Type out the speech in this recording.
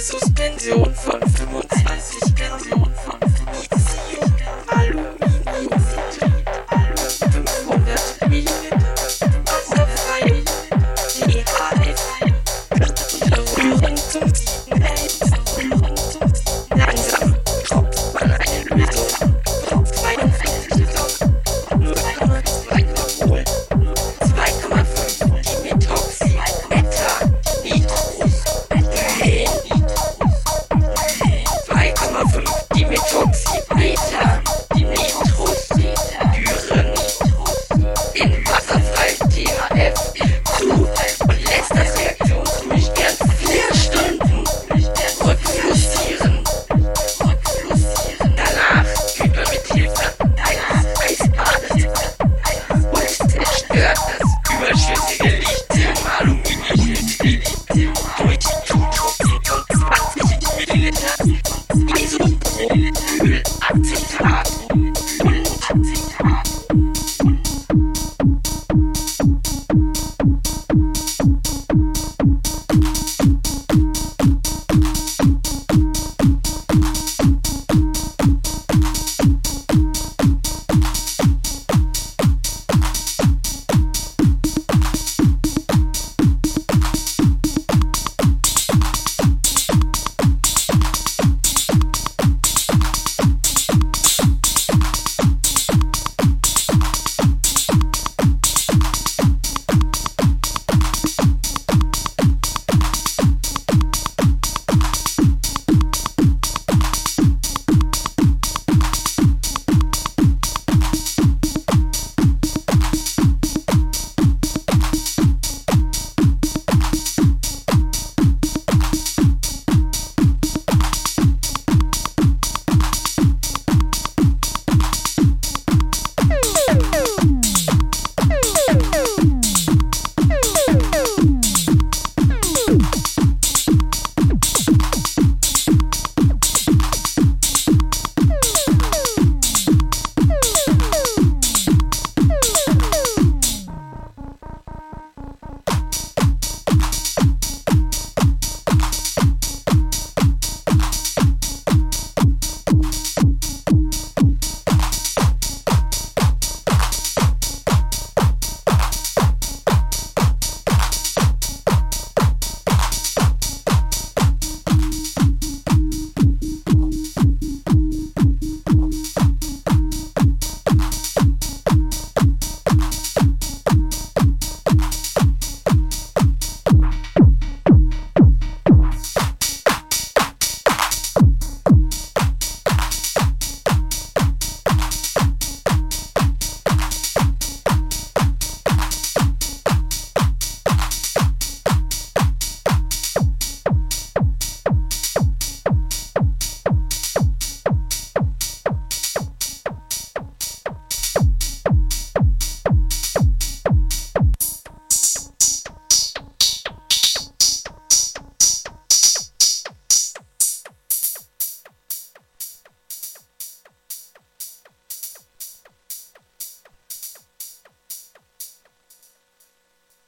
Suspension von 25 Pension von